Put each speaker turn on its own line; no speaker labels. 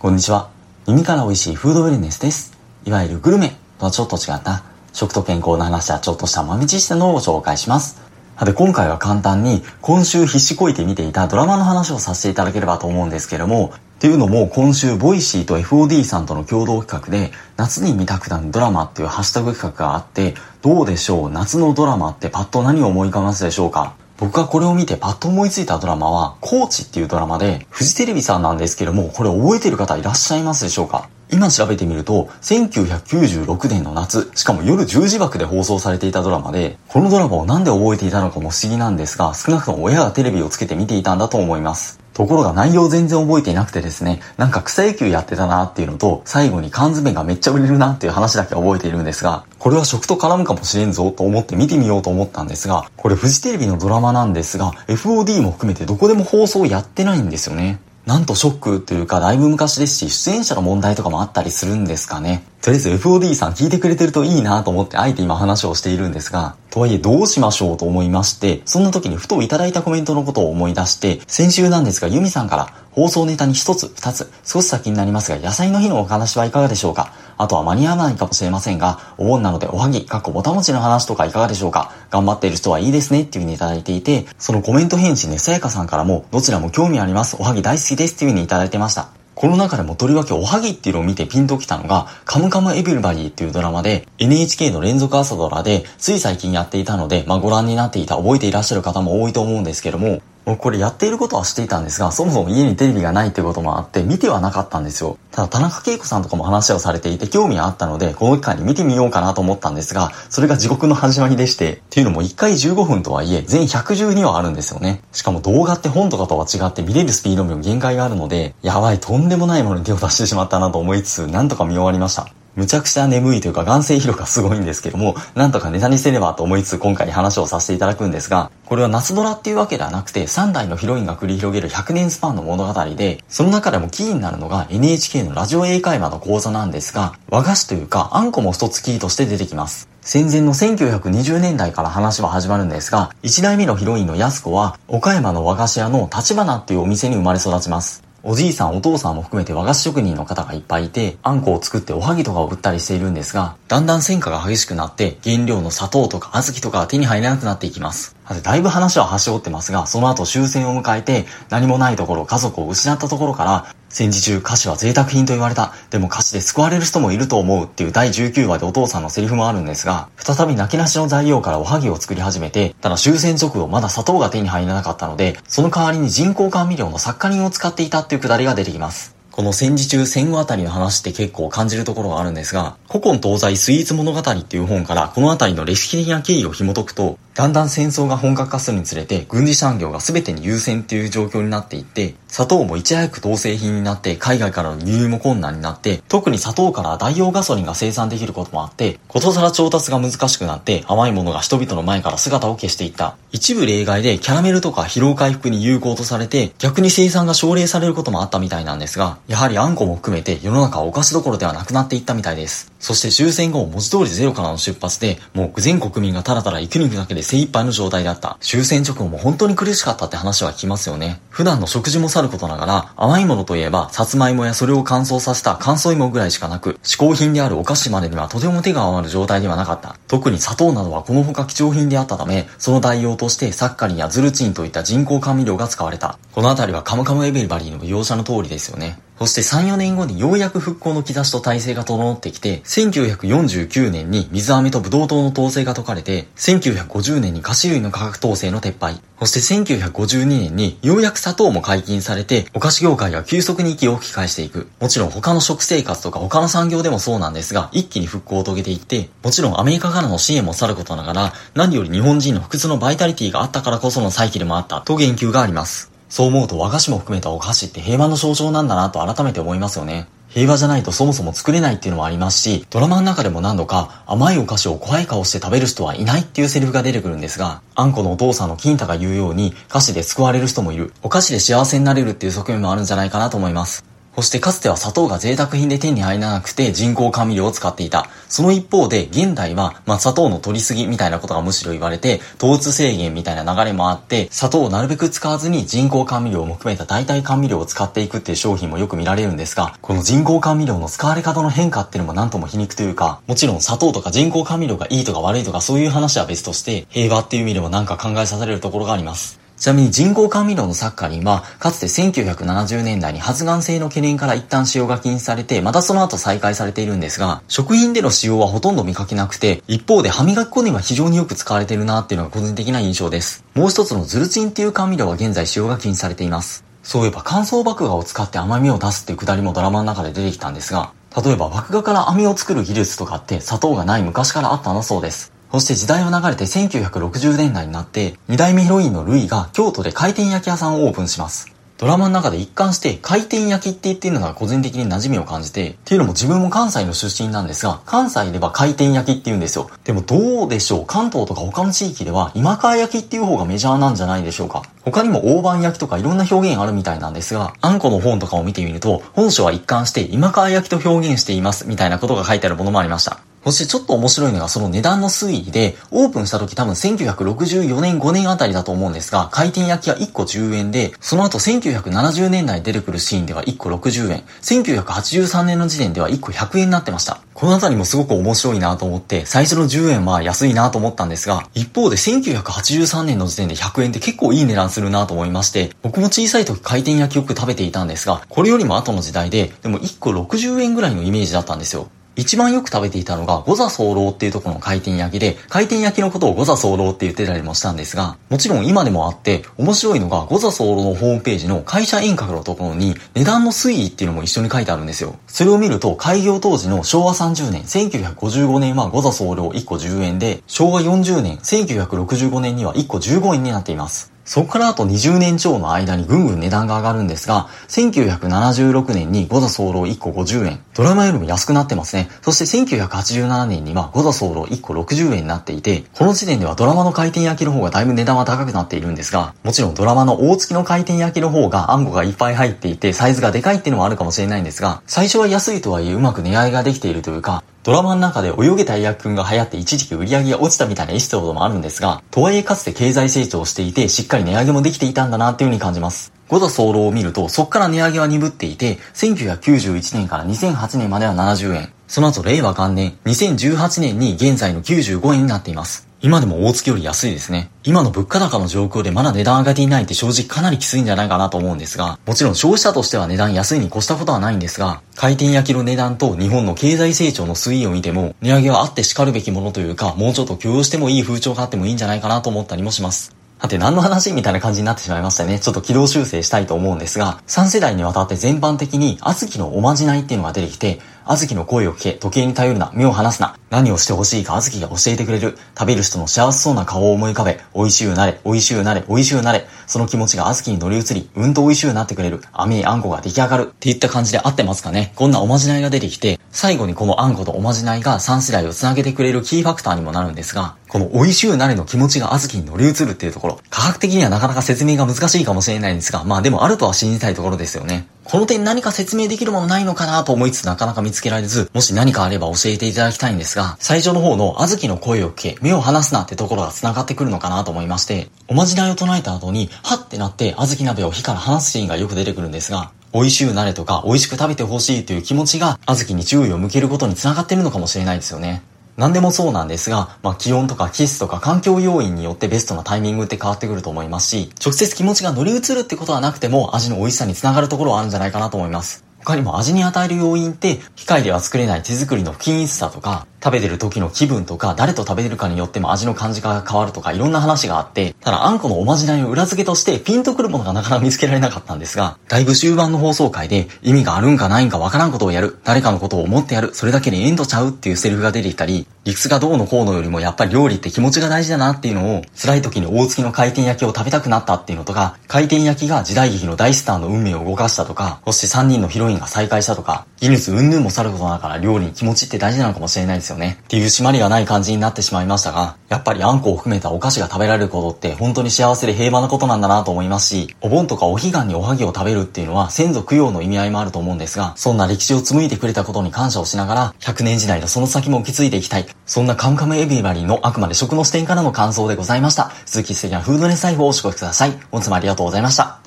こんにちは。耳から美味しいフードウェルネスです。いわゆるグルメとはちょっと違った食と健康の話やちょっとした豆知識のをご紹介します。で、今回は簡単に今週必死こいて見ていたドラマの話をさせていただければと思うんですけども、っていうのも今週ボイシーと FOD さんとの共同企画で夏に見たくなるドラマっていうハッシュタグ企画があってどうでしょう？夏のドラマってパッと何を思い浮かべますでしょうか？僕がこれを見てパッと思いついたドラマは、コーチっていうドラマで、フジテレビさんなんですけども、これ覚えてる方いらっしゃいますでしょうか？今調べてみると、1996年の夏、しかも夜10時枠で放送されていたドラマで、このドラマをなんで覚えていたのかも不思議なんですが、少なくとも親がテレビをつけて見ていたんだと思います。ところが内容全然覚えていなくてですね、なんか草野球やってたなっていうのと、最後に缶詰がめっちゃ売れるなっていう話だけ覚えているんですが、これは食と絡むかもしれんぞと思って見てみようと思ったんですが、これフジテレビのドラマなんですが、FOD も含めてどこでも放送やってないんですよね。なんとショックというかだいぶ昔ですし、出演者の問題とかもあったりするんですかね。とりあえず FOD さん聞いてくれてるといいなと思ってあえて今話をしているんですが、とはいえどうしましょうと思いまして、そんな時にふといただいたコメントのことを思い出して、先週なんですがユミさんから放送ネタに一つ、二つ、少し先になりますが野菜の日のお話はいかがでしょうか？あとは間に合わないかもしれませんが、お盆なのでおはぎ、かっこぼたもちの話とかいかがでしょうか？頑張っている人はいいですねっていう風にいただいていて、そのコメント返信でさやかさんからも、どちらも興味あります、おはぎ大好きですっていう風にいただいてました。この中でもとりわけおはぎっていうのを見てピンときたのが、カムカムエビルバリーっていうドラマで、NHK の連続朝ドラで、つい最近やっていたので、まあ、ご覧になっていた、覚えていらっしゃる方も多いと思うんですけども、これやっていることは知っていたんですが、そもそも家にテレビがないってこともあって見てはなかったんですよ。ただ田中恵子さんとかも話をされていて興味があったので、この機会に見てみようかなと思ったんですが、それが地獄の始まりでして、っていうのも1回15分とはいえ、全112話あるんですよね。しかも動画って本とかとは違って見れるスピードにも限界があるので、やばい、とんでもないものに手を出してしまったなと思いつつ、なんとか見終わりました。むちゃくちゃ眠いというか眼性疲労がすごいんですけども、なんとかネタにせねばと思いつつ今回話をさせていただくんですが、これは夏ドラっていうわけではなくて、3代のヒロインが繰り広げる100年スパンの物語で、その中でもキーになるのが NHK のラジオ英会話の講座なんですが、和菓子というかあんこも一つキーとして出てきます。戦前の1920年代から話は始まるんですが、1代目のヒロインの安子は、岡山の和菓子屋の立花っていうお店に生まれ育ちます。おじいさんお父さんも含めて和菓子職人の方がいっぱいいて、あんこを作っておはぎとかを売ったりしているんですが、だんだん戦火が激しくなって、原料の砂糖とか小豆とかが手に入らなくなっていきます。だいぶ話は端折ってますが、その後終戦を迎えて、何もないところ、家族を失ったところから、戦時中歌詞は贅沢品と言われた。でも歌詞で救われる人もいると思うっていう第19話でお父さんのセリフもあるんですが、再び泣きなしの材料からおはぎを作り始めて、ただ終戦直後まだ砂糖が手に入らなかったので、その代わりに人工甘味料のサッカリンを使っていたっていうくだりが出てきます。この戦時中戦後あたりの話って結構感じるところがあるんですが、古今東西スイーツ物語っていう本からこのあたりの歴史的な経緯を紐解くと、だんだん戦争が本格化するにつれて軍事産業が全てに優先っていう状況になっていって、砂糖もいち早く統制品になって海外からの輸入も困難になって、特に砂糖から代用ガソリンが生産できることもあって、ことさら調達が難しくなって甘いものが人々の前から姿を消していった。一部例外でキャラメルとか疲労回復に有効とされて、逆に生産が奨励されることもあったみたいなんですが、やはりあんこも含めて世の中はお菓子どころではなくなっていったみたいです。そして終戦後文字通りゼロからの出発で、もう全国民がただただ生き抜くだけで精一杯の状態だった。終戦直後も本当に苦しかったって話は聞きますよね。普段の食事もさることながら、甘いものといえば、さつまいもやそれを乾燥させた乾燥芋ぐらいしかなく、嗜好品であるお菓子までにはとても手が余る状態ではなかった。特に砂糖などはこのほか貴重品であったため、その代用としてサッカリンやズルチンといった人工甘味料が使われた。このあたりはカムカムエベルバリーの描写の通りですよね。そして3、4年後にようやく復興の兆しと体制が整ってきて、1949年に水飴とブドウ糖の統制が解かれて、1950年に菓子類の価格統制の撤廃、そして1952年にようやく砂糖も解禁されて、お菓子業界が急速に息を吹き返していく。もちろん他の食生活とか他の産業でもそうなんですが、一気に復興を遂げていって、もちろんアメリカからの支援もさることながら、何より日本人の不屈のバイタリティがあったからこその再起でもあったと言及があります。そう思うと和菓子も含めたお菓子って平和の象徴なんだなと改めて思いますよね。平和じゃないとそもそも作れないっていうのもありますし、ドラマの中でも何度か甘いお菓子を怖い顔して食べる人はいないっていうセリフが出てくるんですが、あんこのお父さんの金太が言うように、菓子で救われる人もいる。お菓子で幸せになれるっていう側面もあるんじゃないかなと思います。そしてかつては砂糖が贅沢品で手に入らなくて人工甘味料を使っていた。その一方で現代は、まあ、砂糖の取りすぎみたいなことがむしろ言われて、糖質制限みたいな流れもあって、砂糖をなるべく使わずに人工甘味料も含めた代替甘味料を使っていくっていう商品もよく見られるんですが、この人工甘味料の使われ方の変化っていうのも何とも皮肉というか、もちろん砂糖とか人工甘味料がいいとか悪いとかそういう話は別として、平和っていう意味でもなんか考えさせられるところがあります。ちなみに人工甘味料のサッカリンは、かつて1970年代に発がん性の懸念から一旦使用が禁止されて、またその後再開されているんですが、食品での使用はほとんど見かけなくて、一方で歯磨き粉には非常によく使われているなっていうのが個人的な印象です。もう一つのズルチンっていう甘味料は現在使用が禁止されています。そういえば乾燥麦芽を使って甘みを出すっていうくだりもドラマの中で出てきたんですが、例えば麦芽から飴を作る技術とかって砂糖がない昔からあったんだそうです。そして時代は流れて1960年代になって、二代目ヒロインのルイが京都で回転焼き屋さんをオープンします。ドラマの中で一貫して回転焼きって言ってるのが個人的に馴染みを感じて、っていうのも自分も関西の出身なんですが、関西では回転焼きって言うんですよ。でもどうでしょう？関東とか他の地域では今川焼きっていう方がメジャーなんじゃないでしょうか？他にも大判焼きとかいろんな表現あるみたいなんですが、あんこの本とかを見てみると、本書は一貫して今川焼きと表現していますみたいなことが書いてあるものもありました。そしてちょっと面白いのがその値段の推移で、オープンした時多分1964年5年あたりだと思うんですが、回転焼きは1個10円で、その後1970年代に出てくるシーンでは1個60円、1983年の時点では1個100円になってました。このあたりもすごく面白いなと思って、最初の10円は安いなと思ったんですが、一方で1983年の時点で100円って結構いい値段するなと思いまして、僕も小さい時回転焼きよく食べていたんですが、これよりも後の時代で、でも1個60円ぐらいのイメージだったんですよ。一番よく食べていたのが、五座候っていうところの回転焼きで、回転焼きのことを五座候って言ってたりもしたんですが、もちろん今でもあって、面白いのが、五座候のホームページの会社遠隔のところに、値段の推移っていうのも一緒に書いてあるんですよ。それを見ると、開業当時の昭和30年、1955年は五座候1個10円で、昭和40年、1965年には1個15円になっています。そこからあと20年超の間にぐんぐん値段が上がるんですが、1976年にゴザソーロ1個50円。ドラマよりも安くなってますね。そして1987年にはゴザソーロ1個60円になっていて、この時点ではドラマの回転焼きの方がだいぶ値段は高くなっているんですが、もちろんドラマの大月の回転焼きの方があんこがいっぱい入っていて、サイズがでかいっていうのもあるかもしれないんですが、最初は安いとはいえうまく値上げができているというか、ドラマの中で泳げたエアくんが流行って一時期売り上げが落ちたみたいなエピソードもあるんですが、とはいえかつて経済成長していて、しっかり値上げもできていたんだなっていう風に感じます。五座騒動を見ると、そっから値上げは鈍っていて、1991年から2008年までは70円。その後、令和元年、2018年に現在の95円になっています。今でも大月より安いですね。今の物価高の状況でまだ値段上がっていないって正直かなりきついんじゃないかなと思うんですが、もちろん消費者としては値段安いに越したことはないんですが、回転焼きの値段と日本の経済成長の推移を見ても、値上げはあって叱るべきものというか、もうちょっと許容してもいい風潮があってもいいんじゃないかなと思ったりもします。さて何の話みたいな感じになってしまいましたね。ちょっと軌道修正したいと思うんですが、3世代にわたって全般的に、小豆のおまじないっていうのが出てきて、あずきの声を聞け、時計に頼るな、目を離すな。何をしてほしいかあずきが教えてくれる。食べる人の幸せそうな顔を思い浮かべ、美味しゅうなれ、美味しゅうなれ、美味しゅうなれ。その気持ちがあずきに乗り移り、うんと美味しゅうなってくれる。甘いあんこが出来上がる。っていった感じで合ってますかね。こんなおまじないが出てきて、最後にこのあんことおまじないが3世代を繋げてくれるキーファクターにもなるんですが、この美味しゅうなれの気持ちがあずきに乗り移るっていうところ、科学的にはなかなか説明が難しいかもしれないんですが、まあでもあるとは信じたいところですよね。この点何か説明できるものないのかなと思いつつなかなか見つけられず、もし何かあれば教えていただきたいんですが、最初の方のあずきの声を聞け、目を離すなってところが繋がってくるのかなと思いまして、おまじないを唱えた後に、はってなってあずき鍋を火から離すシーンがよく出てくるんですが、美味しゅうなれとか美味しく食べてほしいという気持ちが、あずきに注意を向けることに繋がってるのかもしれないですよね。何でもそうなんですが、まあ、気温とかキスとか環境要因によってベストなタイミングって変わってくると思いますし、直接気持ちが乗り移るってことはなくても味の美味しさにつながるところはあるんじゃないかなと思います。他にも味に与える要因って、機械では作れない手作りの均一さとか、食べてる時の気分とか、誰と食べてるかによっても味の感じが変わるとか、いろんな話があって、ただあんこのおまじないを裏付けとしてピンとくるものがなかなか見つけられなかったんですが、だいぶ終盤の放送回で意味があるんかないんかわからんことをやる、誰かのことを思ってやる、それだけにエンドちゃうっていうセリフが出てきたり、理屈がどうのこうのよりもやっぱり料理って気持ちが大事だなっていうのを、辛い時に大月の回転焼きを食べたくなったっていうのとか、回転焼きが時代劇の大スターの運命を動かしたとか、そして3人のヒロインが再会したとか、技術云々もさることながら料理に気持ちって大事なのかもしれないですですよね。っていう締まりがない感じになってしまいましたが、やっぱりあんこを含めたお菓子が食べられることって本当に幸せで平和なことなんだなと思いますし、お盆とかお彼岸におはぎを食べるっていうのは先祖供養の意味合いもあると思うんですが、そんな歴史を紡いでくれたことに感謝をしながら、100年時代のその先も受け継いでいきたい。そんなカムカムエビバリーのあくまで食の視点からの感想でございました。続き素敵なフードネスライフをお過ごしください。本日もありがとうございました。